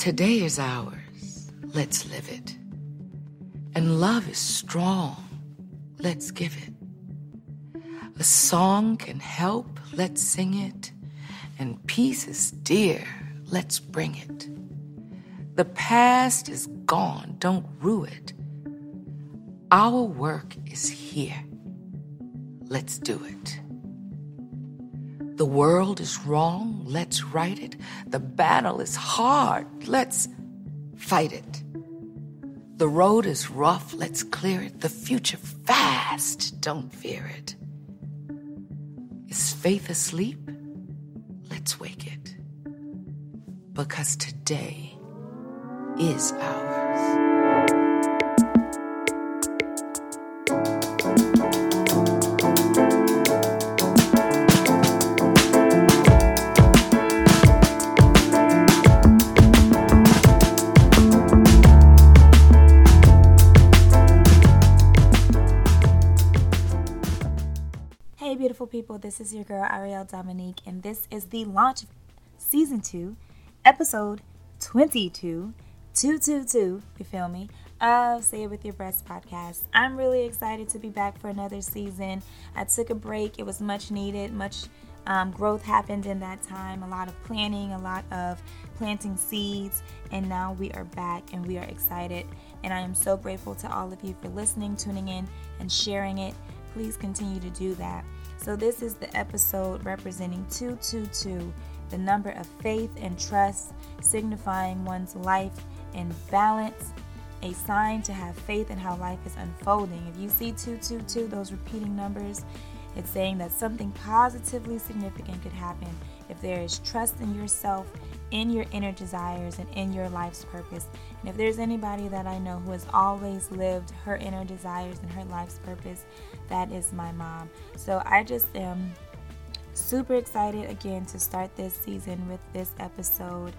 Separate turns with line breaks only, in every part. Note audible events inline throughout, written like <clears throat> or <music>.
Today is ours. Let's live it. And love is strong. Let's give it. A song can help. Let's sing it. And peace is dear. Let's bring it. The past is gone. Don't rue it. Our work is here. Let's do it. The world is wrong. Let's right it. The battle is hard. Let's fight it. The road is rough. Let's clear it. The future fast. Don't fear it. Is faith asleep? Let's wake it. Because today is ours.
People, this is your girl Arielle Dominique, and this is the launch of season two, episode 22, 222, you feel me, of Say It With Your Breast podcast. I'm really excited to be back for another season. I took a break, it was much needed, much um, growth happened in that time, a lot of planning, a lot of planting seeds, and now we are back and we are excited. And I am so grateful to all of you for listening, tuning in, and sharing it please continue to do that. So, this is the episode representing 222, the number of faith and trust, signifying one's life in balance, a sign to have faith in how life is unfolding. If you see 222, those repeating numbers, it's saying that something positively significant could happen if there is trust in yourself, in your inner desires, and in your life's purpose. And if there's anybody that I know who has always lived her inner desires and her life's purpose, that is my mom. So I just am super excited again to start this season with this episode.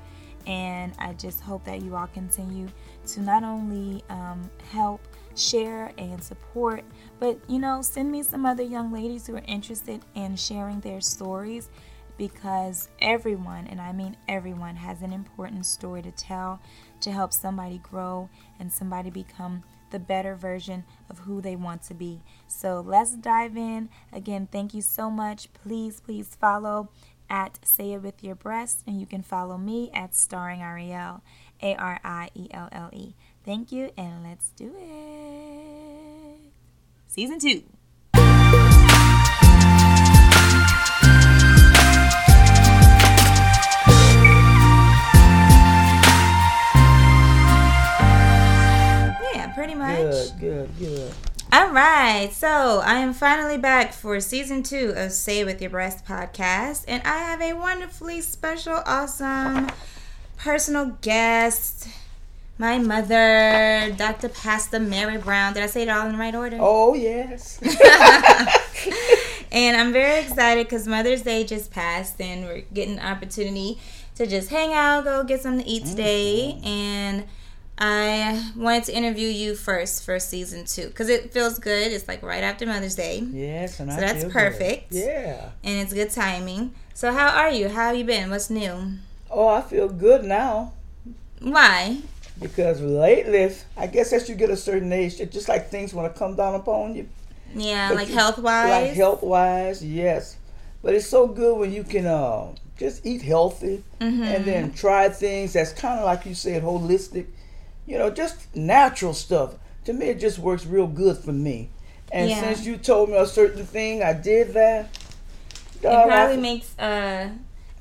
And I just hope that you all continue to not only um, help, share, and support, but you know, send me some other young ladies who are interested in sharing their stories because everyone, and I mean everyone, has an important story to tell to help somebody grow and somebody become the better version of who they want to be. So let's dive in. Again, thank you so much. Please, please follow at Say It With Your Breast, and you can follow me at Starring Arielle, A R I E L L E. Thank you, and let's do it. Season two. Pretty much.
Good, good, good.
All right, so I am finally back for season two of Say With Your Breast podcast, and I have a wonderfully special, awesome personal guest, my mother, Dr. Pastor Mary Brown. Did I say it all in the right order?
Oh yes. <laughs> <laughs>
and I'm very excited because Mother's Day just passed, and we're getting an opportunity to just hang out, go get something to eat today, mm-hmm. and I wanted to interview you first for season two because it feels good. It's like right after Mother's Day,
yes, and
So
I
that's
feel good.
perfect.
Yeah.
and it's good timing. So how are you? How have you been? What's new?
Oh, I feel good now
Why?
because lately, I guess as you get a certain age, it's just like things want to come down upon you.
Yeah,
But
like
you-
health wise.
Like health wise, yes. But it's so good when you can uh, just eat healthy
Mm-hmm.
and then try things that's kind of like you said, holistic. You know, just natural stuff. To me, it just works real good for me. And
Yeah.
since you told me a certain thing, I did that.
It
Dog, I
probably
f-
makes. uh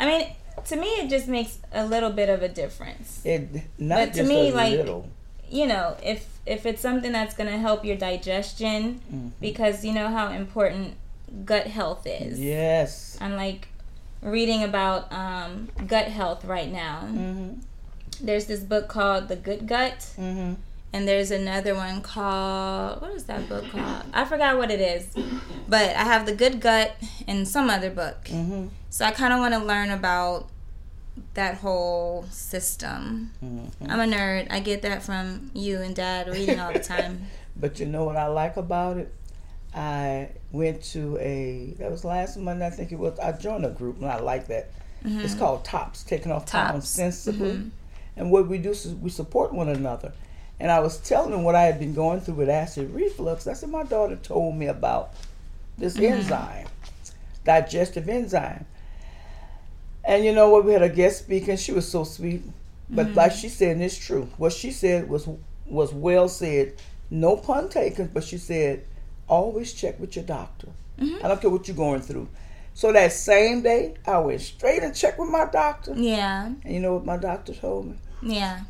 I mean, to me, it just makes a little bit of a difference.
It not
But to
just
me,
a
like,
little.
you know, if if it's something that's gonna help your digestion,
Mm-hmm.
because you know how important gut health is.
Yes.
I'm like reading about um, gut health right now.
Mhm.
There's this book called The Good Gut,
Mhm.
and there's another one called what is that book called? I forgot what it is, but I have The Good Gut and some other book.
Mhm.
So I kind of want to learn about that whole system.
Mhm.
I'm a nerd. I get that from you and Dad reading all the time. <laughs>
But you know what I like about it? I went to a that was last month I think it was I joined a group and I like that. It's called Tops, taking off
Mm-hmm. Tops.
sensibly.
Mhm.
And what we do is we support one another. And I was telling him what I had been going through with acid reflux. I said, my daughter told me about this mm-hmm. enzyme, digestive enzyme. And you know what? We had a guest speaker, and she was so sweet. But mm-hmm. like she said, and it's true. What she said was was well said. No pun taken, but she said, always check with your doctor. Mm-hmm. I don't care what you're going through. So that same day, I went straight and checked with my doctor.
Yeah.
And you know what my doctor told me?
Yeah.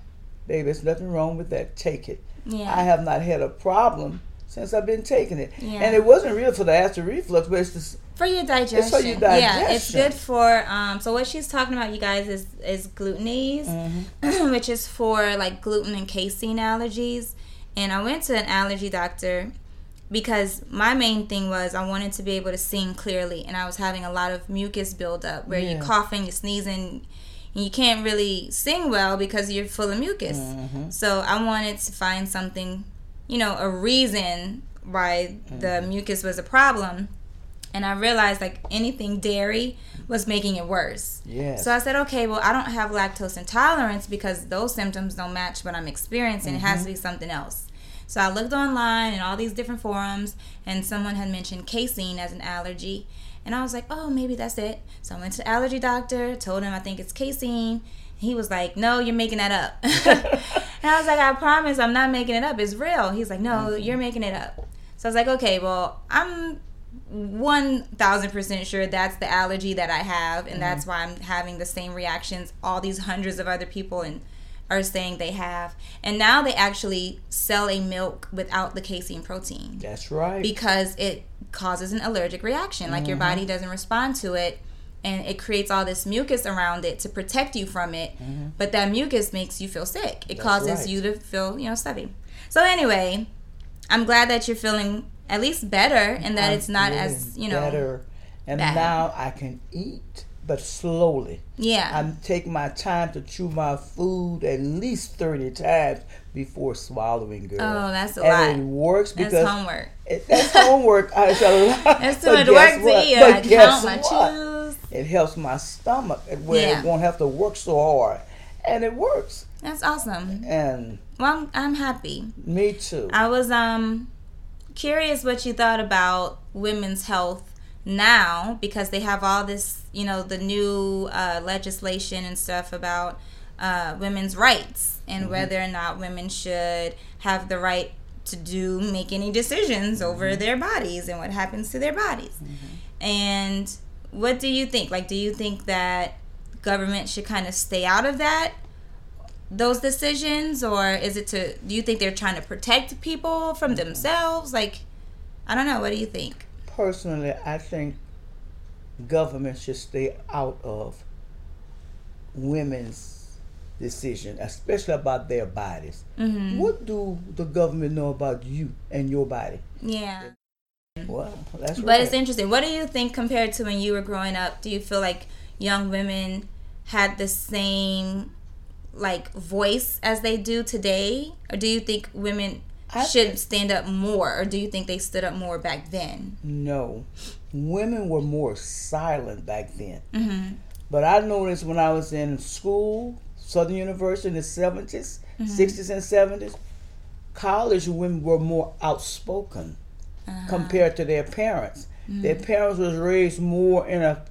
Baby, there's nothing wrong with that. Take it. Yeah. I have not had a problem since I've been taking it. Yeah. And it wasn't real for the acid reflux, but it's just
for your digestion. It's for your digestion. Yeah, it's good for. Um, so what she's talking about, you guys, is is glutenase, mm-hmm. <clears throat> which is for like gluten and casein allergies. And I went to an allergy doctor because my main thing was I wanted to be able to sing clearly, and I was having a lot of mucus buildup where yeah. you're coughing, you're sneezing, and you can't really sing well because you're full of mucus. Mm-hmm. So I wanted to find something, you know, a reason why mm-hmm. the mucus was a problem and I realized like anything dairy was making it worse.
Yeah.
So I said, okay, well, I don't have lactose intolerance because those symptoms don't match what I'm experiencing. Mm-hmm. It has to be mm-hmm. something else. So I looked online and all these different forums, and someone had mentioned casein as an allergy. And I was like, oh, maybe that's it. So I went to the allergy doctor, told him I think it's casein. He was like, no, you're making that up. <laughs> and I was like, I promise I'm not making it up. It's real. He's like, no, mm-hmm. you're making it up. So I was like, okay, well, I'm 1000% sure that's the allergy that I have and mm-hmm. that's why I'm having the same reactions all these hundreds of other people and are saying they have. And now they actually sell a milk without the casein protein.
That's right.
Because it causes an allergic reaction mm-hmm. like your body mm-hmm. doesn't respond to it and it creates all this mucus around it to protect you from it. Mm-hmm. But that mucus makes you feel sick. It that's causes right. you to feel, you know, stuffy. So anyway, I'm glad that you're feeling at least better and that I'm it's not as you know better
and bad. now i can eat but slowly
yeah
i'm taking my time to chew my food at least 30 times before swallowing girl.
Oh that's a
and
lot.
it works because
that's homework.
it, that's homework. I, it's a
lot. <laughs> That's too much work to eat. But I
guess my what? chews. It helps my stomach where yeah. it won't have to work so hard. And it works.
That's awesome.
And
well I'm, I'm happy.
Me too.
I was um curious what you thought about women's health now because they have all this, you know, the new uh, legislation and stuff about uh, women's rights and mm-hmm. whether or not women should have the right to do make any decisions over mm-hmm. their bodies and what happens to their bodies. Mm-hmm. And what do you think? Like, do you think that government should kind of stay out of that those decisions or is it to do you think they're trying to protect people from themselves like i don't know what do you think
personally i think government should stay out of women's decision especially about their bodies mm-hmm. what do the government know about you and your body
yeah
well that's right.
but it's interesting what do you think compared to when you were growing up do you feel like young women had the same like voice as they do today, or do you think women I should stand up more, or do you think they stood up more back then?
No, women were more silent back then. Mm-hmm. But I noticed when I was in school, Southern University in the 70s, mm-hmm. 60s, and 70s, college women were more outspoken uh-huh. compared to their parents. Mm-hmm. Their parents was raised more in a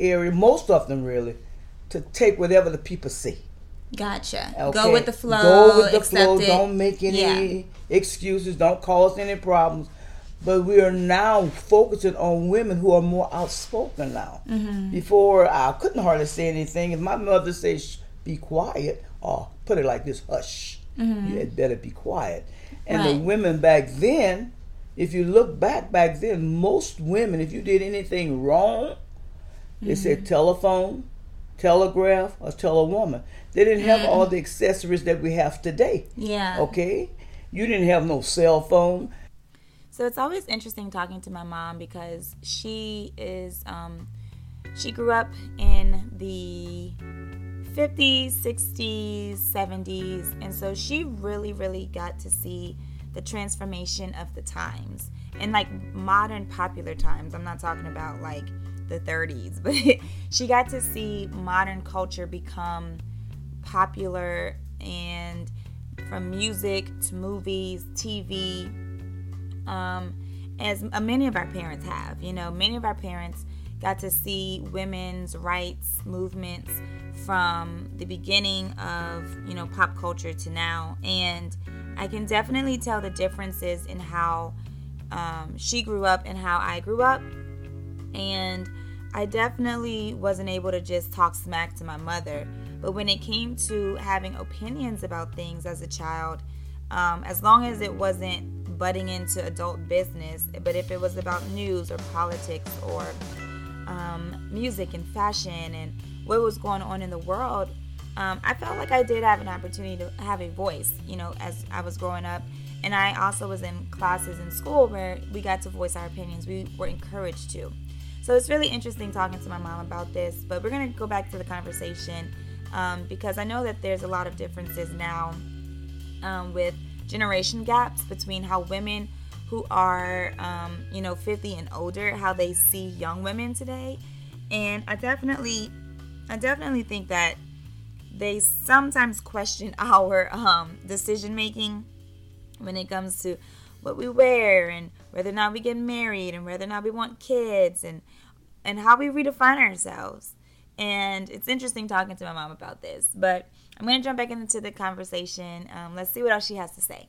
area, most of them really, to take whatever the people say.
Gotcha. Okay. Go with the flow.
Go with the flow. It. Don't make any yeah. excuses. Don't cause any problems. But we are now focusing on women who are more outspoken now. Mm-hmm. Before I couldn't hardly say anything. If my mother says be quiet, or put it like this, hush. Mm-hmm. You had better be quiet. And right. the women back then, if you look back back then, most women, if you did anything wrong, mm-hmm. they said telephone, telegraph, or tell a woman. They didn't have mm. all the accessories that we have today.
Yeah.
Okay? You didn't have no cell phone.
So it's always interesting talking to my mom because she is um she grew up in the 50s, 60s, 70s, and so she really really got to see the transformation of the times. In like modern popular times. I'm not talking about like the 30s, <laughs> but she got to see modern culture become popular and from music to movies, TV, um, as many of our parents have. You know, many of our parents got to see women's rights movements from the beginning of, you know, pop culture to now. And I can definitely tell the differences in how um, she grew up and how I grew up. And I definitely wasn't able to just talk smack to my mother. But when it came to having opinions about things as a child, um, as long as it wasn't butting into adult business, but if it was about news or politics or um, music and fashion and what was going on in the world, um, I felt like I did have an opportunity to have a voice, you know, as I was growing up. And I also was in classes in school where we got to voice our opinions. We were encouraged to. So it's really interesting talking to my mom about this. But we're going to go back to the conversation um, because I know that there's a lot of differences now um, with generation gaps between how women who are, um, you know, 50 and older, how they see young women today. And I definitely, I definitely think that they sometimes question <laughs> our um, decision making when it comes to what we wear and whether or not we get married and whether or not we want kids and and how we redefine ourselves. And it's interesting talking to my mom about this. But I'm going to jump back into the conversation. Um, let's see what else she has to say.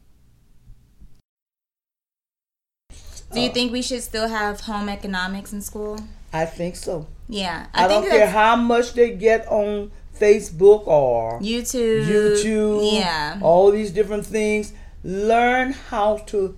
Do you think we should still have home economics in school?
I think so.
Yeah.
I, I don't care how much they get on Facebook or
YouTube.
YouTube.
Yeah.
All these different things. Learn how to,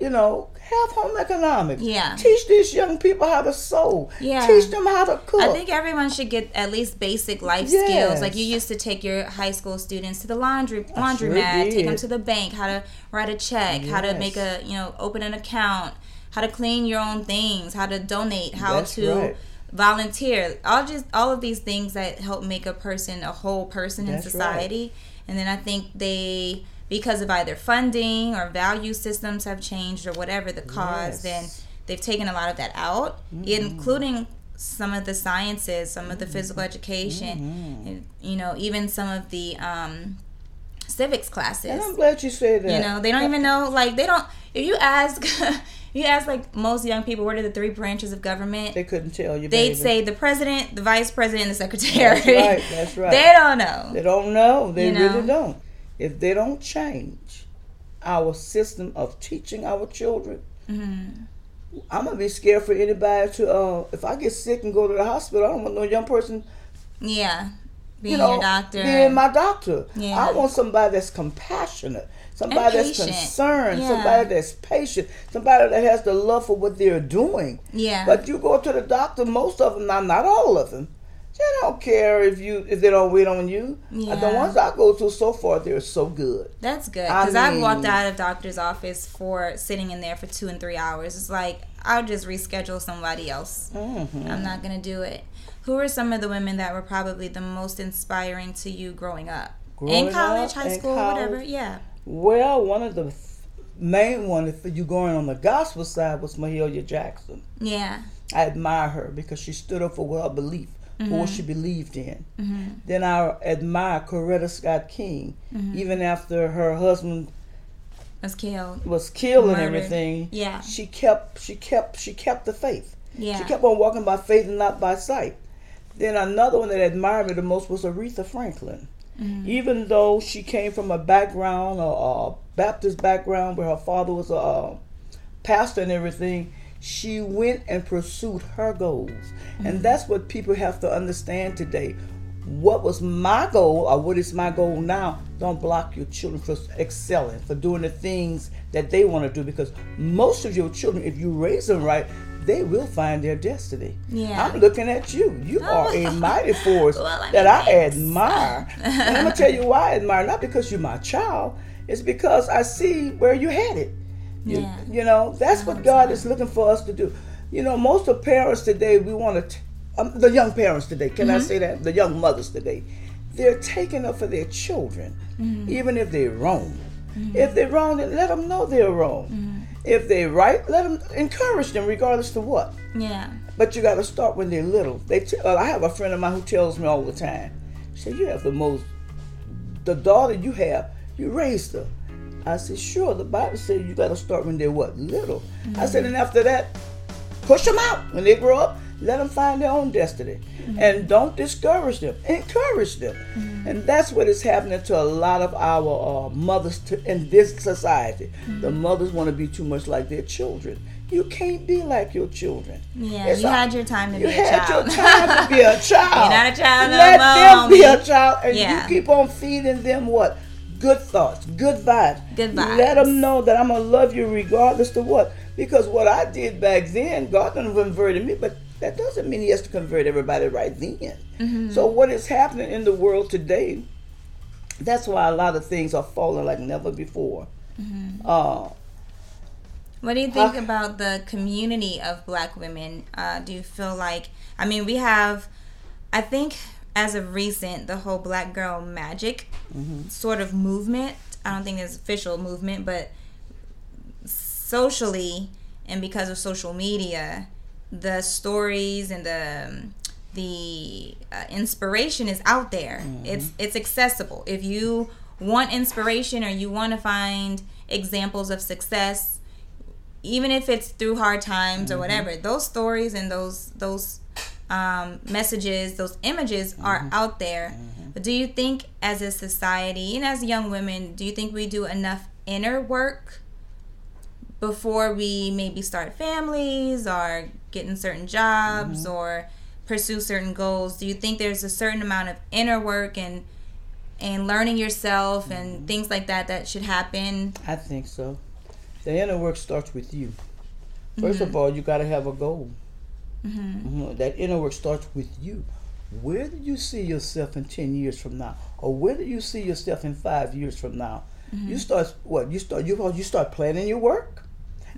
you know, have home economics.
Yeah.
Teach these young people how to sew.
Yeah.
Teach them how to cook.
I think everyone should get at least basic life
Yes.
skills. Like you used to take your high school students to the laundry laundromat,
sure
take them to the bank, how to write a check, how to make a you know open an account, how to clean your own things, how to donate, how
That's
to
right.
volunteer. All just all of these things that help make a person a whole person in
That's right.
society. And then I think they because of either funding or value systems have changed or whatever the cause,
Yes.
then they've taken a lot of that out, mm-hmm. including some of the sciences, some of the physical mm-hmm. education, mm-hmm. and, you know, even some of the um, civics classes.
and I'm glad you said that.
You know, they don't even know. Like they don't. If you ask, <laughs> you ask like most young people, what are the three branches of government?
they couldn't tell you.
They'd
baby.
say the president, the vice president, and the secretary.
That's right. That's <laughs> right.
they don't know.
They don't know. They
You know?
really don't. If they don't change our system of teaching our children,
Mm-hmm.
I'm gonna be scared for anybody to. Uh, if I get sick and go to the hospital, I don't want no young person,
Yeah, being
you know,
your doctor.
being my doctor.
Yeah.
I want somebody that's compassionate, somebody that's concerned,
Yeah.
somebody that's patient, somebody that has the love for what they're doing.
yeah,
But you go to the doctor, most of them, now not all of them, they don't care if you if they don't wait on you. Uh, The ones I go to so far, they're so good.
That's good
I
because I've walked out of doctor's office for sitting in there for two and three hours. It's like I'll just reschedule somebody else.
Mm-hmm.
I'm not gonna do it. Who are some of the women that were probably the most inspiring to you growing up?
Growing
in college,
up,
high school, whatever. Yeah.
Well, one of the main one for you going on the gospel side was Mahalia Jackson.
Yeah.
I admire her because she stood up for her belief, for
Mm-hmm.
what she believed in. Then I admire Coretta Scott King,
Mm-hmm.
even after her husband
Was killed.
was killed and everything.
Yeah.
she kept she kept she kept the faith.
Yeah.
She kept on walking by faith and not by sight. Then another one that admired me the most was Aretha Franklin.
Mm-hmm.
Even though she came from a background, a, a Baptist background, where her father was a, uh pastor and everything, she went and pursued her goals.
Mm-hmm.
And that's what people have to understand today. What was my goal, or what is my goal now, don't block your children from excelling, for doing the things that they want to do. Because most of your children, if you raise them right, they will find their destiny.
Yeah.
I'm looking at you. You oh. are a mighty force <laughs>
Well, I
that
mean,
I
thanks.
admire. and I'm gonna tell you why I admire. Not because you're my child. It's because I see where you're headed. You,
Yeah.
you know, that's what oh, God is looking for us to do. You know, most of parents today, we want to, um, the young parents today, can
Mm-hmm.
I say that? The young mothers today, they're taking up for their children,
Mm-hmm.
even if they're wrong. If they're wrong, then let them know they're wrong.
Mm-hmm.
If they're right, let them encourage them, regardless to what.
Yeah.
But you got to start when they're little. They, t- uh, I have a friend of mine who tells me all the time. She said, "You have the most the daughter you have, you raised her. I said, sure. The Bible says you got to start when they're what little. Mm-hmm. I said, and after that, push them out when they grow up. Let them find their own destiny, mm-hmm. and don't discourage them. Encourage them, mm-hmm. and that's what is happening to a lot of our uh, mothers to, in this society. Mm-hmm. The mothers want to be too much like their children. You can't be like your children.
Yeah, it's you a, had your time to
be
a child. You had
your time to be a <laughs> child.
You're not a child
Let
no
them be a child, and yeah. you keep on feeding them what good thoughts, good vibes.
Good vibes.
Let them know that I'm gonna love you regardless of what. Because what I did back then, God done converted me, but that doesn't mean He has to convert everybody right then. Mm-hmm. So what is happening in the world today? That's why a lot of things are falling like never before. Mm-hmm. Uh,
what do you think uh, about the community of Black women? Uh, do you feel like? I mean, we have. I think as of recent, the whole Black Girl Magic mm-hmm. sort of movement. I don't think it's official movement, but socially and because of social media, the stories and the the uh, inspiration is out there. Mm-hmm. It's it's accessible. If you want inspiration or you want to find examples of success, even if it's through hard times mm-hmm. or whatever, those stories and those those um, messages, those images mm-hmm. are out there. Mm-hmm. But do you think, as a society and as young women, do you think we do enough inner work before we maybe start families or get in certain jobs mm-hmm. or pursue certain goals? Do you think there's a certain amount of inner work and and learning yourself and mm-hmm. things like that that should happen?
I think so. The inner work starts with you. 1st of mm-hmm. all, you got to have a goal. Mm-hmm. Mm-hmm. That inner work starts with you. Where do you see yourself in ten years from now, or where do you see yourself in five years from now? Mm-hmm. You start what you start you you start planning your work,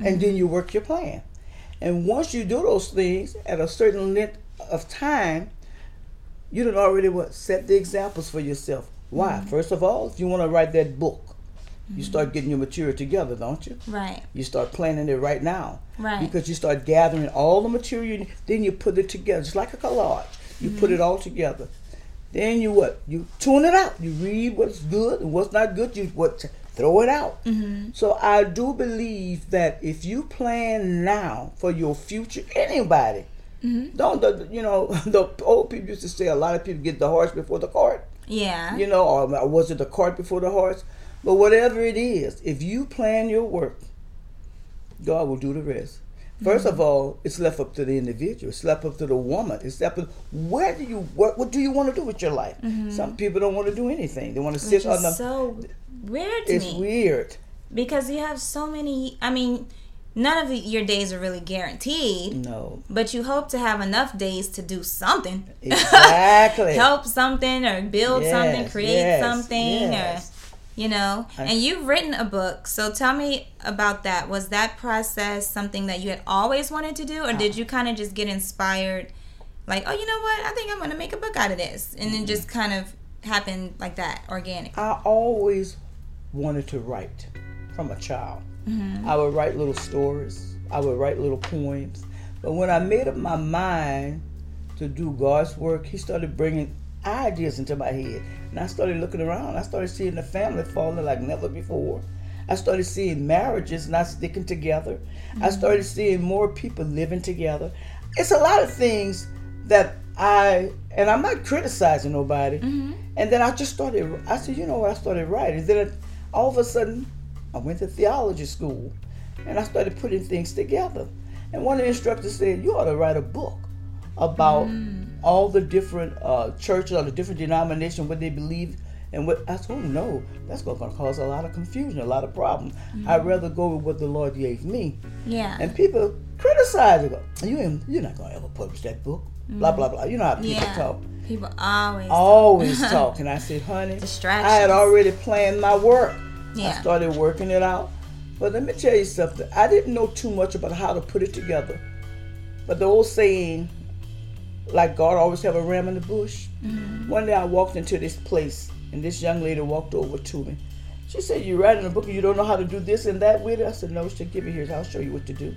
and then you work your plan. And once you do those things at a certain length of time, you done already what set the examples for yourself. Why? Mm-hmm. First of all, if you want to write that book, you start getting your material together, don't you?
Right.
You start planning it right now.
Right.
Because you start gathering all the material, then you put it together, just like a collage. You mm-hmm. put it all together. Then you what? You tune it out. You read what's good and what's not good. You what? Throw it out. Mm-hmm. So I do believe that if you plan now for your future, anybody, mm-hmm. don't the, you know <laughs> the old people used to say a lot of people get the horse before the cart.
Yeah.
You know, or was it the cart before the horse? But whatever it is, if you plan your work, God will do the rest. 1st mm-hmm. of all, it's left up to the individual. It's left up to the woman. It's left up. Where do you work? What do you want to do with your life? Mm-hmm. Some people don't want to do anything. They want to sit on the.
So weird.
it's
me.
weird
because you have so many. I mean, none of your days are really guaranteed.
No.
But you hope to have enough days to do something. <laughs>
Exactly.
Help something or build yes, something, create yes, something yes. or you know? And you've written a book so tell me about that. Was that process something that you had always wanted to do or did you kind of just get inspired like oh you know what? I think i'm gonna make a book out of this and then just kind of happened like that organic?
I always wanted to write from a child. Mm-hmm. i would write little stories. I would write little poems. But when i made up my mind to do god's work he started bringing ideas into my head. And I started looking around. I started seeing the family falling like never before. I started seeing marriages not sticking together. Mm-hmm. I started seeing more people living together. It's a lot of things that I, and I'm not criticizing nobody. Mm-hmm. And then I just started, I said, you know what, I started writing. Then all of a sudden, I went to theology school and I started putting things together. And one of the instructors said, you ought to write a book about mm all the different uh, churches or the different denominations what they believe and what I told him, no, that's going to cause a lot of confusion, a lot of problems. Mm-hmm. I'd rather go with what the Lord gave me.
Yeah.
And people criticize it. You ain't, you're not going to ever publish that book. Mm-hmm. Blah blah blah. You know how people yeah. talk.
People always
always talk. <laughs> talk. And I said, honey, I had already planned my work. Yeah. I started working it out. But let me tell you something. I didn't know too much about how to put it together. But the old saying, like God always have a ram in the bush. Mm-hmm. One day I walked into this place and this young lady walked over to me. She said, You're writing a book and you don't know how to do this and that with it?" I said, "No." She said, "Give it here. I'll show you what to do."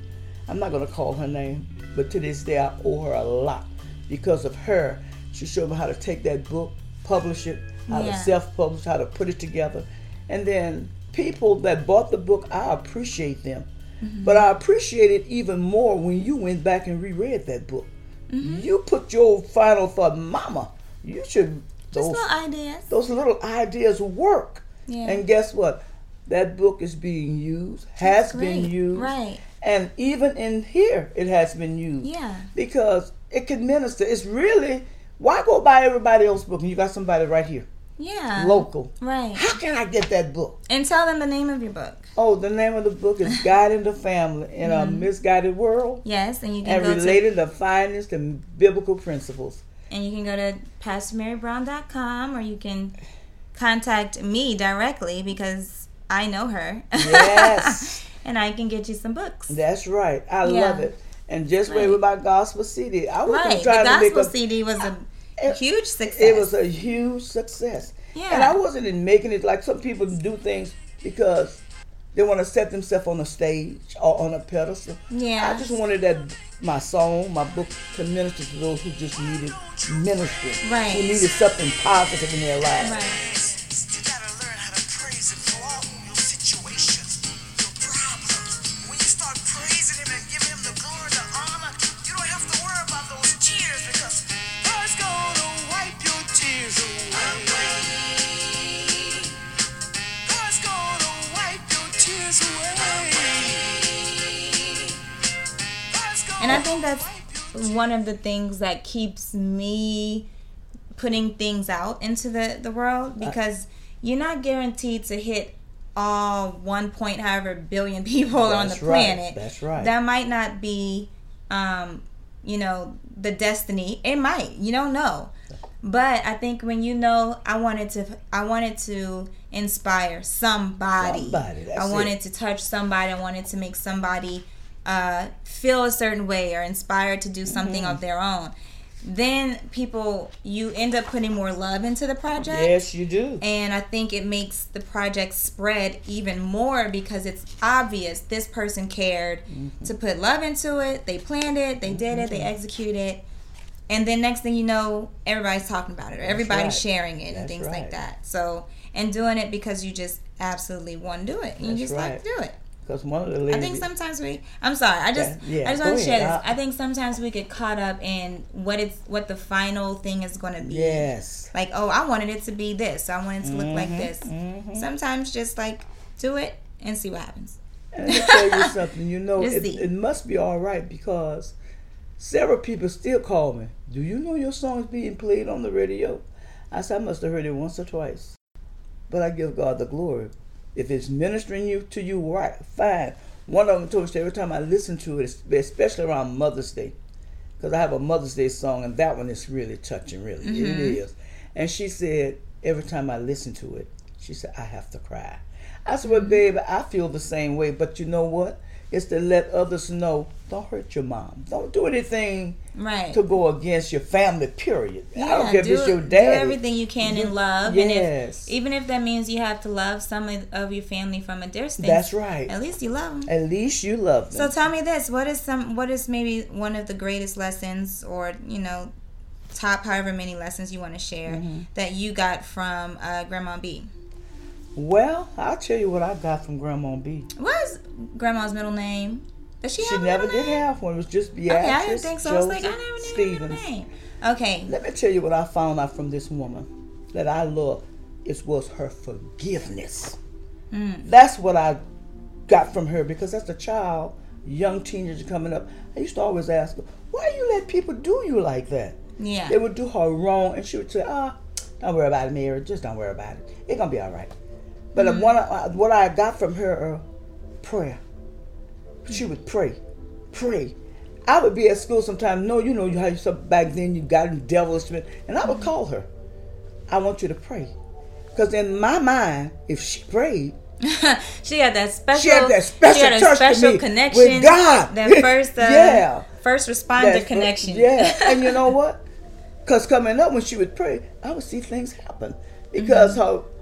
I'm not gonna call her name, but to this day I owe her a lot because of her. She showed me how to take that book, publish it, how yeah. to self-publish, how to put it together, and then people that bought the book, I appreciate them. Mm-hmm. But I appreciate it even more when you went back and reread that book. Mm-hmm. You put your final thought, Mama. You should
those Just little ideas.
Those little ideas work. Yeah. And guess what? That book is being used, has been used.
Right.
And even in here, it has been used.
Yeah.
Because it can minister. It's really, why go buy everybody else's book and you got somebody right here?
Yeah.
Local.
Right.
How can I get that book?
And tell them the name of your book.
Oh, the name of the book is Guiding the Family in mm-hmm. a Misguided World.
Yes, and you
can and related to, the finest and biblical principles.
And you can go to PastorMaryBrown.com or you can contact me directly because I know her.
Yes. <laughs>
and I can get you some books.
That's right. I yeah. love it. And just right. wait with my gospel CD. I was
right. trying the gospel to make a, CD was a it, huge success.
It was a huge success. Yeah. And I wasn't in making it like some people do things because they want to set themselves on a stage or on a pedestal.
Yeah.
I just wanted that my song, my book to minister to those who just needed ministry.
Right.
Who needed something positive in their lives.
Right. I think that's one of the things that keeps me putting things out into the, the world because you're not guaranteed to hit all one point however billion <laughs> people That's on the planet.
Right. That's right.
That might not be um, you know, the destiny. It might. You don't know. But I think when you know I wanted to I wanted to inspire somebody.
Somebody. I
wanted
it.
to touch somebody. I wanted to make somebody uh, feel a certain way or inspired to do something mm-hmm. of their own then people you end up putting more love into the project
yes you do
and i think it makes the project spread even more because it's obvious this person cared mm-hmm. to put love into it they planned it they did it they mm-hmm. executed it and then next thing you know everybody's talking about it or everybody's right. sharing it That's and things right. like that so and doing it because you just absolutely want to do it and you just right. like to do it
because one of the ladies.
I think sometimes we. I'm sorry. I just. Yeah, yeah, I just want to share this. I, think sometimes we get caught up in what it's what the final thing is going to be.
Yes.
Like oh, I wanted it to be this. I wanted it to mm-hmm, look like mm-hmm, this. Mm-hmm. Sometimes just like do it and see what happens.
And let me tell you <laughs> something. You know, it, it must be all right because several people still call me. Do you know your song is being played on the radio? I said I must have heard it once or twice, but I give God the glory if it's ministering you to you, right, fine. One of them told me every time I listen to it, especially around Mother's Day, because I have a Mother's Day song, and that one is really touching, really. Mm-hmm. It is. And she said, every time I listen to it, she said, I have to cry. I said, well, mm-hmm. baby, I feel the same way, but you know what? It's to let others know don't hurt your mom. Don't do anything
right.
to go against your family, period. Yeah, I don't care do, if it's your dad.
Do everything you can in love.
Yes.
And if, even if that means you have to love some of your family from a distance.
That's right.
At least you love them.
At least you love
them. So tell me this. What is some what is maybe one of the greatest lessons or, you know, top however many lessons you want to share mm-hmm. that you got from uh, Grandma B?
Well, I'll tell you what I got from Grandma B.
What is Grandma's middle name? Does she,
she never did
name?
have one. It was just Beatrice.
Okay, I didn't think so. Joseph, I was like, I never knew Stevens. her name. Okay.
Let me tell you what I found out from this woman that I love. It was her forgiveness. Mm. That's what I got from her because as a child, young teenager coming up, I used to always ask her, why you let people do you like that?
Yeah.
They would do her wrong and she would say, ah, oh, don't worry about it, Mary. Just don't worry about it. It's going to be all right. But mm-hmm. what, I, what I got from her, uh, prayer. She would pray, pray. I would be at school sometimes. No, you know you had some back then. You got in devilish, and I would mm-hmm. call her. I want you to pray, because in my mind, if she prayed, <laughs>
she had that special.
She had that special, she had a special
connection
with God.
That <laughs> first, uh, yeah, first responder connection.
Yeah, and you know <laughs> what? Because coming up when she would pray, I would see things happen because mm-hmm. her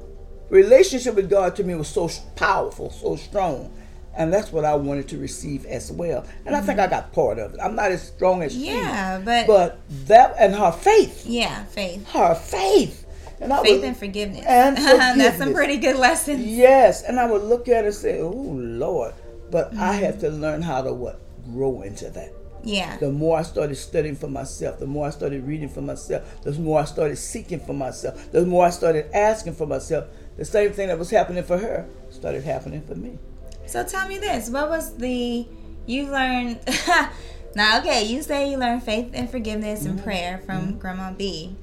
relationship with God to me was so powerful, so strong. And that's what I wanted to receive as well. And mm-hmm. I think I got part of it. I'm not as strong as
yeah,
she.
but
but that and her faith.
Yeah, faith.
Her faith.
And I faith would, and forgiveness. And forgiveness. <laughs> That's some pretty good lessons.
Yes, and I would look at it and say, "Oh Lord," but mm-hmm. I have to learn how to what grow into that.
Yeah.
The more I started studying for myself, the more I started reading for myself, the more I started seeking for myself, the more I started asking for myself. The same thing that was happening for her started happening for me.
So tell me this: What was the you learned? <laughs> now, okay, you say you learned faith and forgiveness and mm-hmm. prayer from mm-hmm. Grandma B,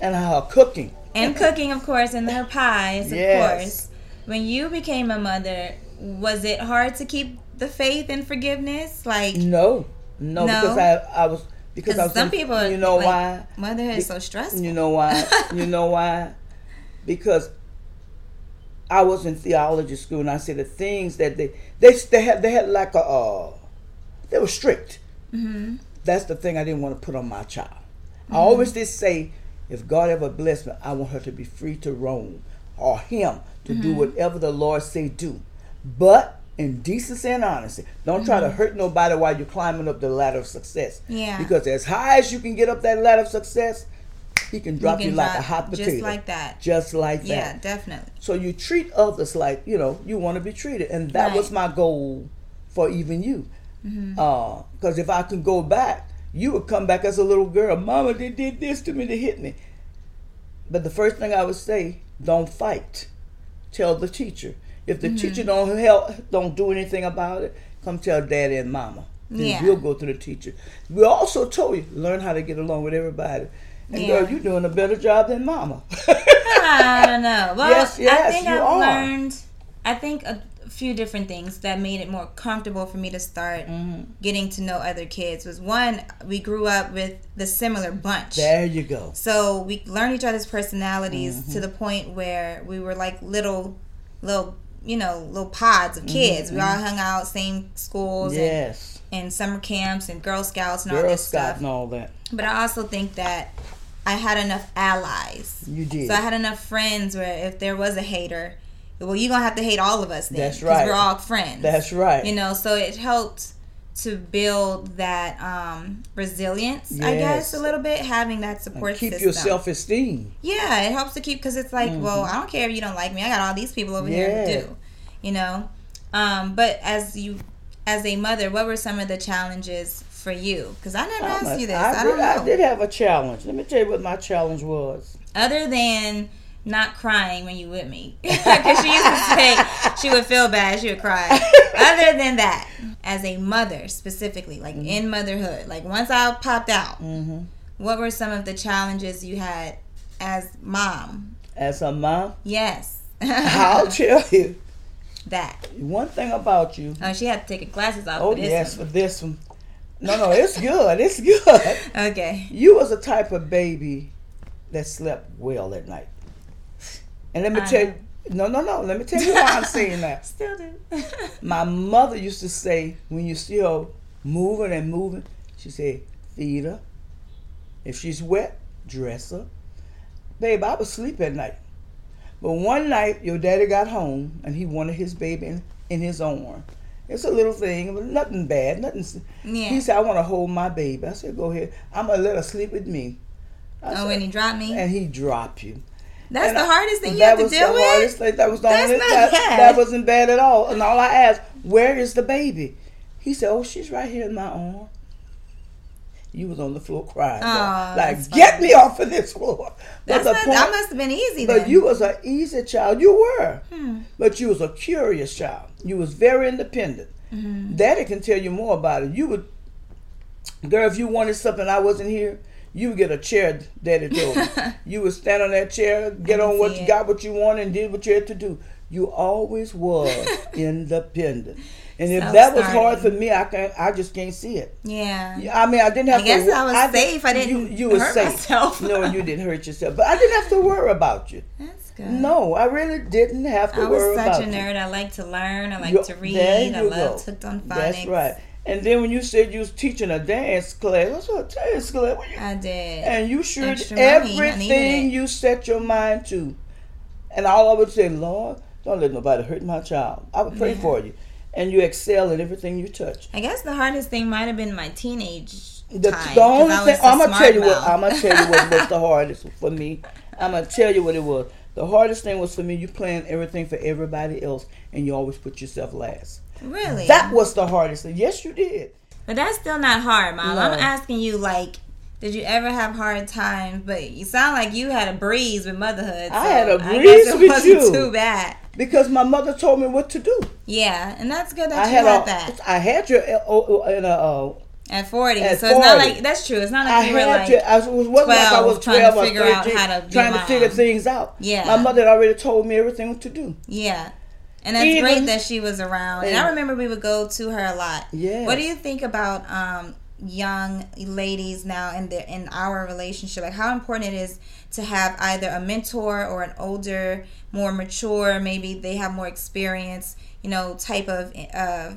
and her cooking,
and cooking, of course, and her pies, of course. When you became a mother, was it hard to keep the faith and forgiveness? Like
no, no, no? because I I was because I was
some people
you know like, why
motherhood is so stressful.
You know why? <laughs> you know why? Because I was in theology school, and I said the things that they they they had they had like a uh, they were strict. Mm-hmm. That's the thing I didn't want to put on my child. Mm-hmm. I always did say, if God ever bless me, I want her to be free to roam, or him to mm-hmm. do whatever the Lord say do, but in decency and honesty. Don't try to mm-hmm. hurt nobody while you're climbing up the ladder of success.
Yeah.
Because as high as you can get up that ladder of success, he can drop can you like a hot potato.
Just like that.
Just like that.
Yeah, definitely.
So you treat others like, you know, you want to be treated. And that right. was my goal for even you. Because mm-hmm. uh, if I can go back, you would come back as a little girl. Mama, they did this to me, they hit me. But the first thing I would say, don't fight. Tell the teacher. If the mm-hmm. teacher don't help, don't do anything about it, come tell daddy and mama. Then yeah. we'll go to the teacher. We also told you, learn how to get along with everybody. And yeah. girl, you're doing a better job than mama. <laughs>
I don't know. Well, yes, yes, I think I've are. learned, I think a few different things that made it more comfortable for me to start mm-hmm. getting to know other kids was one, we grew up with the similar bunch.
There you go.
So we learned each other's personalities mm-hmm. to the point where we were like little, little, you know, little pods of kids. Mm-hmm. We all hung out, same schools.
Yes.
And, and summer camps and Girl Scouts and Girl all this Scout stuff.
and all that.
But I also think that I had enough allies.
You did.
So I had enough friends where if there was a hater, well, you're gonna have to hate all of us then.
That's right.
We're all friends.
That's right.
You know, so it helped to build that um, resilience, yes. I guess, a little bit, having that support
and keep
system.
your self esteem.
Yeah, it helps to keep because it's like, mm-hmm. well, I don't care if you don't like me. I got all these people over yeah. here who do, you know. Um, but as you, as a mother, what were some of the challenges for you? Because I never I'm asked a, you this. I, I, don't know.
I did have a challenge. Let me tell you what my challenge was.
Other than not crying when you with me, <laughs> because she used to say she would feel bad, she would cry. <laughs> Other than that, as a mother specifically, like mm-hmm. in motherhood, like once I popped out, mm-hmm. what were some of the challenges you had as mom?
As a mom?
Yes.
I'll <laughs> tell you
that.
One thing about you.
Oh, she had to take her glasses off.
Oh, yes, one. for this one. No, no, it's good. It's good.
Okay.
You was a type of baby that slept well at night. And let me tell you, no, no, no. Let me tell you why I'm saying that. <laughs>
Still do. <laughs>
My mother used to say, when you're still moving and moving, she said, feed her. If she's wet, dress her. Babe, I would sleep at night. But one night, your daddy got home and he wanted his baby in, in his arm. It's a little thing, but nothing bad. Nothing. Yeah. He said, "I want to hold my baby." I said, "Go ahead. I'm gonna let her sleep with me."
I oh, said, when he dropped me,
and he dropped you.
That's and the I, hardest thing you have to deal with.
Thing. That was the That's only, not that, bad. that wasn't bad at all. And all I asked, "Where is the baby?" He said, "Oh, she's right here in my arm." You was on the floor crying, oh, like get me off of this floor.
But not, point, that must have been easy.
But then. you was an easy child. You were, hmm. but you was a curious child. You was very independent. Mm-hmm. Daddy can tell you more about it. You would, girl, if you wanted something I wasn't here, you would get a chair. Daddy <laughs> told me. you would stand on that chair, get on what you got, what you wanted, and did what you had to do. You always was <laughs> independent. And if that was hard for me, I can I just can't see it.
Yeah. I
mean, I didn't have
I to. I guess I was I safe. I didn't.
You, you were safe.
Myself.
no, you didn't hurt yourself, but I didn't have to worry about you.
That's good.
No, I really didn't have to worry about you.
I was such a nerd.
You.
I like to learn. I like you, to read. I love hooked on phonics.
That's right. And then when you said you was teaching a dance class, what's a dance class? You,
I did.
And you sure everything you set your mind to. And all I would say, Lord, don't let nobody hurt my child. I would pray yeah. for you and you excel at everything you touch.
I guess the hardest thing might have been my teenage the, time.
The only thing I'm gonna tell you what I'm gonna tell you what was <laughs> the hardest for me I'm gonna tell you what it was. The hardest thing was for me. You plan everything for everybody else, and you always put yourself last.
Really?
That was the hardest thing. Yes, you did.
But that's still not hard, mom. No. I'm asking you, like, did you ever have hard times? But you sound like you had a breeze with motherhood. So
I had a breeze with you.
Too bad.
Because my mother told me what to do.
Yeah, and that's good that I you had, had a, that.
I had you uh, uh, in a. Uh,
at 40. At so 40. it's not like, that's true. It's not like I you were like to, I was, 12 like I was 12 trying to figure 13, out how to
Trying to figure things out. Yeah. My mother had already told me everything what to do.
Yeah. And that's Even, great that she was around. And I remember we would go to her a lot. Yeah. What do you think about um, young ladies now in the in our relationship? Like how important it is to have either a mentor or an older, more mature, maybe they have more experience, you know, type of uh,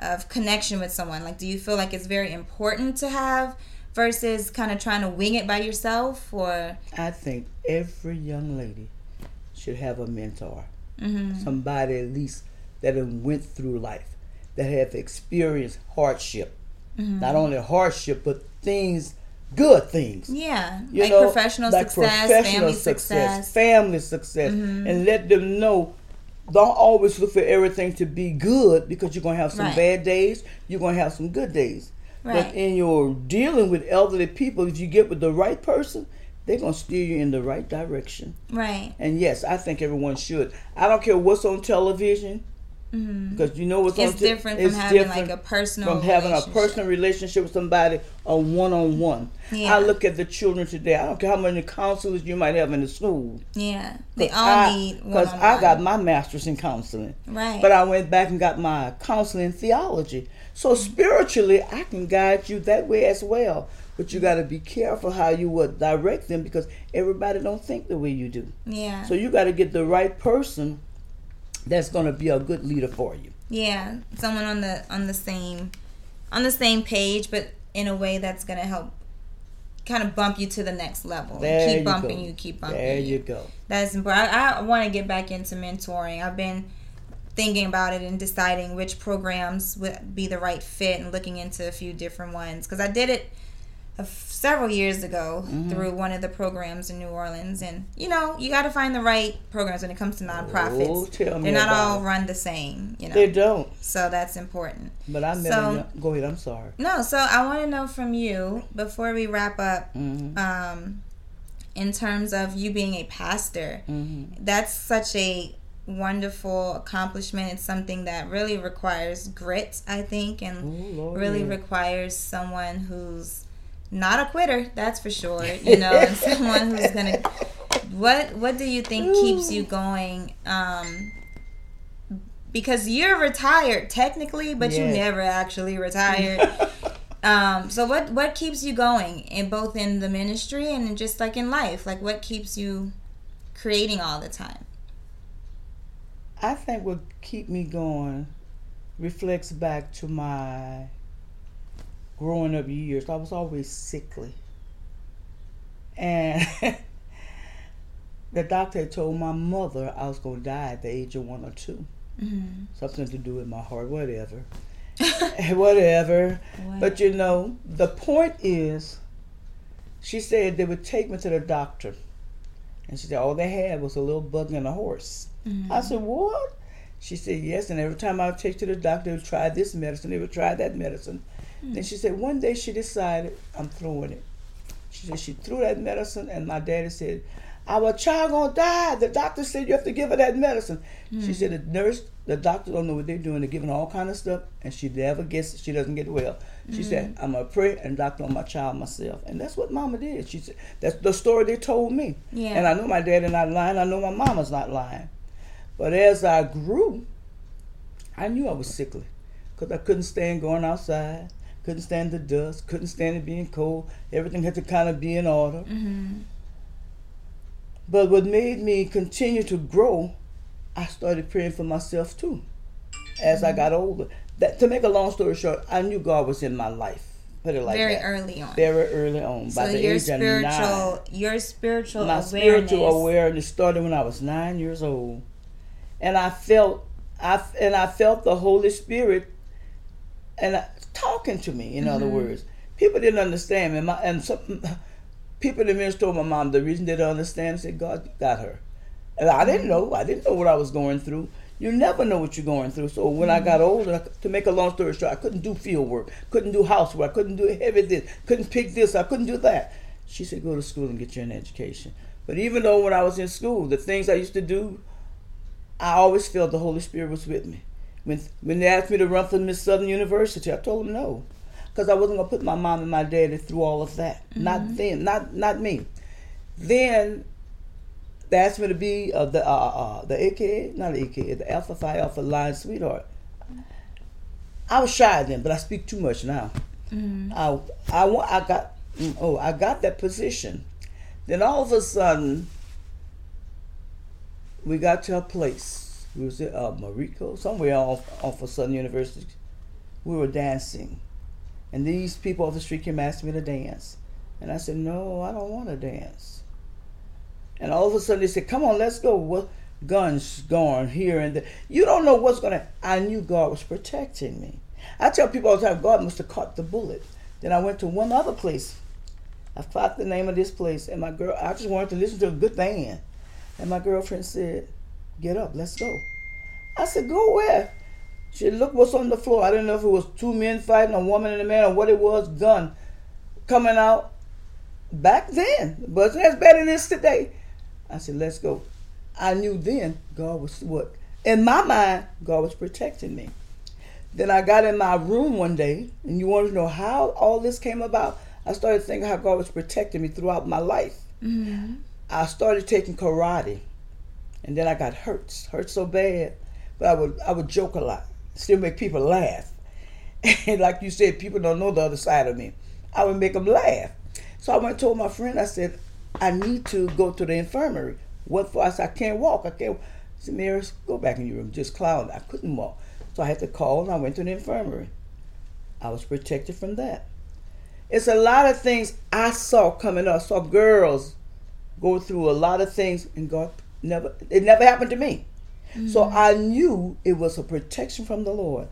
of connection with someone? Like, do you feel like it's very important to have versus kind of trying to wing it by yourself? Or
I think every young lady should have a mentor, mm-hmm. somebody at least that went through life, that have experienced hardship, mm-hmm. not only hardship but things good things.
Yeah, you like know, professional like success, professional family success, success,
family success, mm-hmm. and let them know don't always look for everything to be good because you're gonna have some right. bad days. You're gonna have some good days. Right. But in your dealing with elderly people, if you get with the right person, they're gonna steer you in the right direction.
Right.
And yes, I think everyone should. I don't care what's on television. Mm-hmm. Because you know what's
it's
on
different from having different like a personal
from having a personal relationship with somebody a one on one. I look at the children today. I don't care how many counselors you might have in the school.
Yeah, they all I, need
because I got my master's in counseling.
Right.
But I went back and got my counseling theology. So spiritually, I can guide you that way as well. But you got to be careful how you would direct them because everybody don't think the way you do.
Yeah.
So you got to get the right person that's going to be a good leader for you.
Yeah, someone on the on the same on the same page, but in a way that's going to help kind of bump you to the next level.
There
keep
you
bumping
go.
you, keep bumping
there
you.
you go.
That's important. I, I want to get back into mentoring. I've been thinking about it and deciding which programs would be the right fit and looking into a few different ones because I did it several years ago mm-hmm. through one of the programs in New Orleans, and you know you got to find the right programs when it comes to nonprofits. Oh, They're not all it. run the same, you know.
They don't.
So that's important.
But I never. So, go ahead. I'm sorry.
No. So I want to know from you before we wrap up. Mm-hmm. Um, in terms of you being a pastor, mm-hmm. that's such a wonderful accomplishment. It's something that really requires grit, I think, and oh, really requires someone who's not a quitter, that's for sure. You know, and <laughs> someone who's gonna. What What do you think keeps you going? Um, because you're retired technically, but you never actually retired. <laughs> um, so what what keeps you going in both in the ministry and just like in life? Like what keeps you creating all the time?
I think what keep me going reflects back to my growing up years, I was always sickly. And <laughs> the doctor told my mother I was going to die at the age of one or 2 mm-hmm. Something to do with my heart, whatever. <laughs> whatever. What? But you know, the point is, she said they would take me to the doctor. And she said all they had was a little bug and a horse. Mm-hmm. I said, What? She said, Yes. And every time I would take to the doctor, they would try this medicine, they would try that medicine. Mm. Then she said one day she decided I'm throwing it. She said she threw that medicine, and my daddy said, "Our child gonna die." The doctor said you have to give her that medicine. Mm. She said the nurse, the doctor don't know what they're doing. They're giving her all kind of stuff, and she never gets. She doesn't get well. She mm. said, "I'm gonna pray and doctor on my child myself," and that's what Mama did. She said that's the story they told me. Yeah. And I know my daddy not lying. I know my mama's not lying. But as I grew, I knew I was sickly because I couldn't stand going outside couldn't stand the dust, couldn't stand it being cold. Everything had to kind of be in order. Mm-hmm. But what made me continue to grow, I started praying for myself too. As mm-hmm. I got older, that to make a long story short, I knew God was in my life. Put it like
very
that.
early on.
Very early on.
So by the your age spiritual, of nine, your spiritual,
my
awareness.
spiritual awareness started when I was nine years old, and I felt, I and I felt the Holy Spirit, and I, talking to me. In mm-hmm. other words, people didn't understand me. My, and some, people in the ministry told my mom the reason they don't understand said God got her. And I didn't know. I didn't know what I was going through. You never know what you're going through. So when mm-hmm. I got older, to make a long story short, I couldn't do field work, couldn't do housework, I couldn't do heavy this, couldn't pick this, I couldn't do that. She said, go to school and get you an education. But even though when I was in school, the things I used to do, I always felt the Holy Spirit was with me. When when they asked me to run for Miss Southern University, I told them no, because I wasn't gonna put my mom and my daddy through all of that. Mm-hmm. Not then, not not me. Then they asked me to be uh, the uh, uh, the AKA, not the AKA, the Alpha Phi Alpha Line sweetheart. I was shy then, but I speak too much now. Mm-hmm. I I I got mm, oh I got that position. Then all of a sudden, we got to a place we was at uh, Marico, somewhere off, off of Southern University. We were dancing. And these people off the street came asking me to dance. And I said, no, I don't want to dance. And all of a sudden they said, come on, let's go. Well, guns going here and there. You don't know what's going to... I knew God was protecting me. I tell people all the time, God must have caught the bullet. Then I went to one other place. I forgot the name of this place. And my girl, I just wanted to listen to a good band. And my girlfriend said, Get up, let's go. I said, Go where? She said, Look what's on the floor. I didn't know if it was two men fighting, a woman and a man, or what it was, gun coming out back then. But as bad as it is today. I said, Let's go. I knew then God was what? In my mind, God was protecting me. Then I got in my room one day, and you want to know how all this came about? I started thinking how God was protecting me throughout my life. Mm-hmm. I started taking karate and then I got hurt, hurt so bad. But I would I would joke a lot, still make people laugh. <laughs> And like you said, people don't know the other side of me. I would make them laugh. So I went and told my friend, I said, I need to go to the infirmary. What for? I said, I can't walk. I can't. I said, Maris, go back in your room. Just clown. I couldn't walk. So I had to call and I went to the infirmary. I was protected from that. It's a lot of things I saw coming up. I saw girls go through a lot of things and God Never, it never happened to me. Mm-hmm. So I knew it was a protection from the Lord.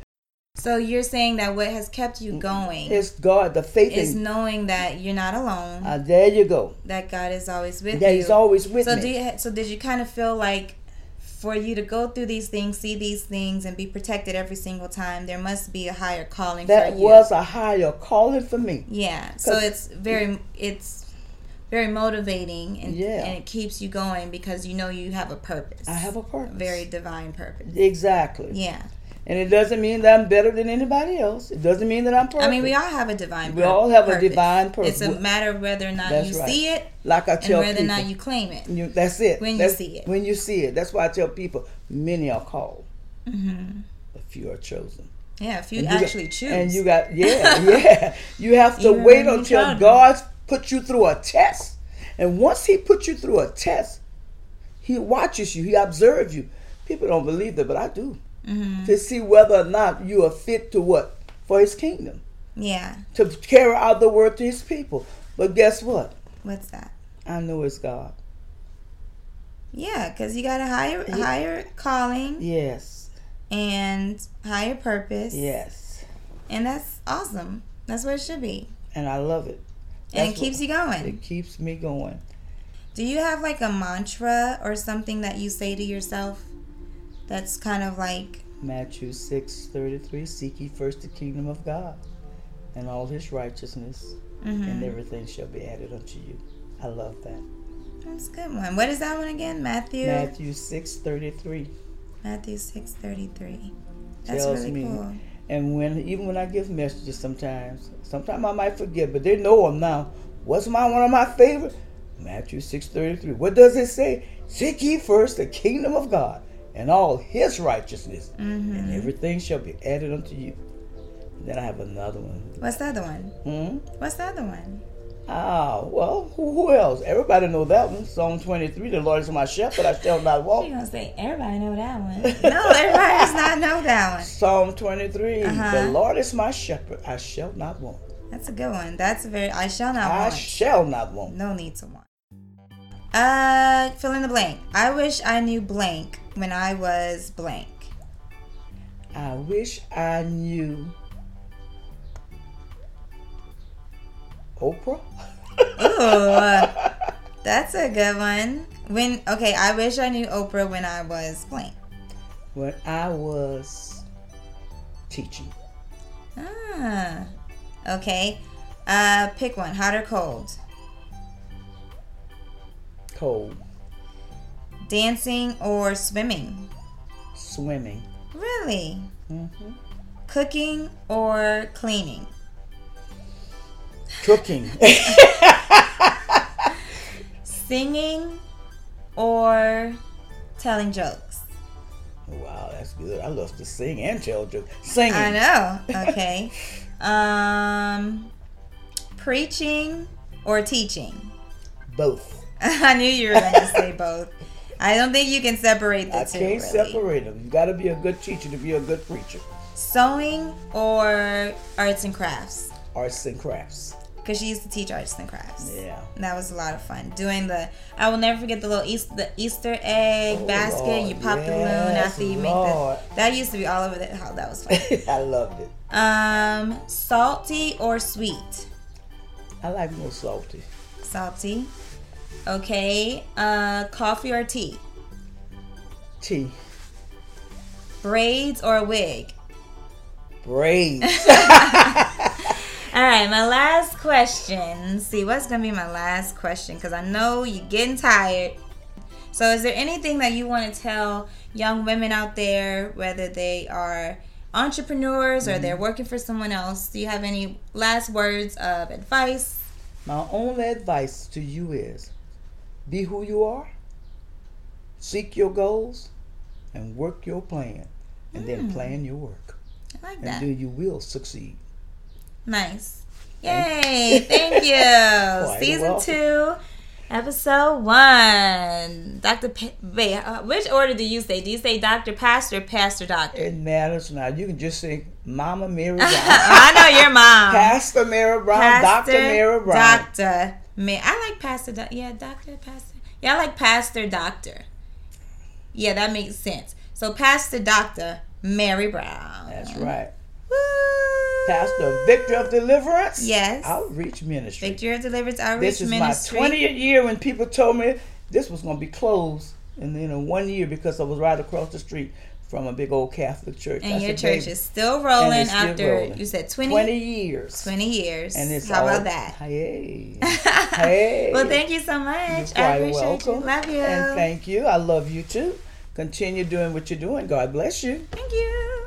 So you're saying that what has kept you going
is God, the faith
is in, knowing that you're not alone.
Uh, there you go.
That God is always with
that
you.
That He's always with
so
me.
Do you, so did you kind of feel like for you to go through these things, see these things, and be protected every single time, there must be a higher calling.
That was a higher calling for me.
Yeah. So it's very it's very motivating and, yeah. and it keeps you going because you know you have a purpose.
I have a purpose.
A very divine purpose.
Exactly.
Yeah.
And it doesn't mean that I'm better than anybody else. It doesn't mean that I'm perfect.
I mean, we all have a divine. Purpose.
We all have purpose. a divine purpose.
It's a matter of whether or not that's you right. see it,
like I tell
and whether
people,
or not you claim it.
You, that's it.
When
that's,
you see it.
When you see it. That's why I tell people: many are called, mm-hmm. a few are chosen.
Yeah, if you actually
got,
choose.
And you got yeah, <laughs> yeah. You have to wait until God puts you through a test and once he puts you through a test, he watches you, he observes you. People don't believe that, but I do. Mm-hmm. To see whether or not you are fit to what? For his kingdom.
Yeah.
To carry out the word to his people. But guess what?
What's that?
I know it's God.
Yeah, because you got a higher yeah. higher calling.
Yes.
And higher purpose.
Yes.
And that's awesome. That's what it should be.
And I love it.
That's and it keeps what, you going.
It keeps me going.
Do you have like a mantra or something that you say to yourself that's kind of like
Matthew 6 33 Seek ye first the kingdom of God and all his righteousness, mm-hmm. and everything shall be added unto you. I love that.
That's a good one. What is that one again? Matthew
Matthew 6 33.
Matthew 6 33. That's Tells really me, cool.
And when even when I give messages sometimes, sometimes I might forget, but they know them now. What's my one of my favorite? Matthew 6:33. What does it say? Seek ye first the kingdom of God and all his righteousness, mm-hmm. and everything shall be added unto you. And then I have another one.
What's the other one?
Hmm?
What's the other one?
Ah, well, who, else? Everybody know that one. Psalm 23, the Lord is my shepherd, I shall not walk.
You're going to say, everybody know that one. no, everybody does not know that one. <laughs>
Psalm 23, uh-huh. the Lord is my shepherd, I shall not want.
That's a good one. That's a very, I shall not I
want. I shall not want.
No need to want. Uh, fill in the blank. I wish I knew blank when I was blank.
I wish I knew Oprah?
Ooh, that's a good one. When okay, I wish I knew Oprah when I was playing.
When I was teaching.
Ah, okay. Uh, pick one, hot or cold.
Cold.
Dancing or swimming.
Swimming.
Really?
Mm-hmm.
Cooking or cleaning.
Cooking. <laughs>
Singing or telling jokes.
Wow, that's good. I love to sing and tell jokes. Singing.
I know. <laughs> Okay. um, preaching or teaching.
Both. <laughs>
I knew you were going to say both. I don't think you can separate the
I
two.
can't
really.
separate them. You got to be a good teacher to be a good preacher.
Sewing or arts and crafts.
Arts and crafts.
Because she used to teach arts and crafts.
Yeah.
And that was a lot of fun. Doing the, I will never forget the little Easter, the Easter egg
Oh,
basket.
Lord.
You pop the balloon after you
Lord.
make the. That used to be all over the house. That was fun. <laughs>
I loved it.
um, salty or sweet?
I like more salty.
Salty. Okay. Uh, coffee or tea?
Tea.
Braids or a wig?
Braids. <laughs> <laughs>
All right, my last question. Let's see, what's gonna be my last question? Because I know you're getting tired. So, is there anything that you want to tell young women out there, whether they are entrepreneurs or they're mm-hmm. working for someone else? Do you have any last words of advice?
My only advice to you is be who you are, seek your goals, and work your plan, and then mm. plan your work.
I like
And
that.
then you will succeed.
Nice. Yay! Thank you. <laughs> Season two, episode one. Doctor, pa- wait, uh, which order do you say? Do you say Doctor Pastor, Pastor Doctor?
It matters now. You can just say Mama Mary <laughs> Brown,
I know your mom.
Pastor Mary Brown, Doctor Mary Brown.
Doctor. Ma- I like Pastor. Yeah, Doctor Pastor. Yeah, I like Pastor Doctor. Yeah, that makes sense. So Pastor Doctor Mary Brown.
That's right.
Woo!
Pastor Victor of Deliverance.
Yes.
Outreach Ministry.
Victor of Deliverance Outreach Ministry.
this is
Ministry.
my 20th year when people told me this was going to be closed. And then in one year, because I was right across the street from a big old Catholic church.
And
I
your
said,
church is still rolling
still
after
rolling.
you said 20,
20 years.
20 years.
And it's
How
all-
about that?
Hey. <laughs> hey.
well, thank you so much.
You're
I appreciate
welcome.
you. Love you.
And thank you. I love you too. Continue doing what you're doing. God bless you.
thank you.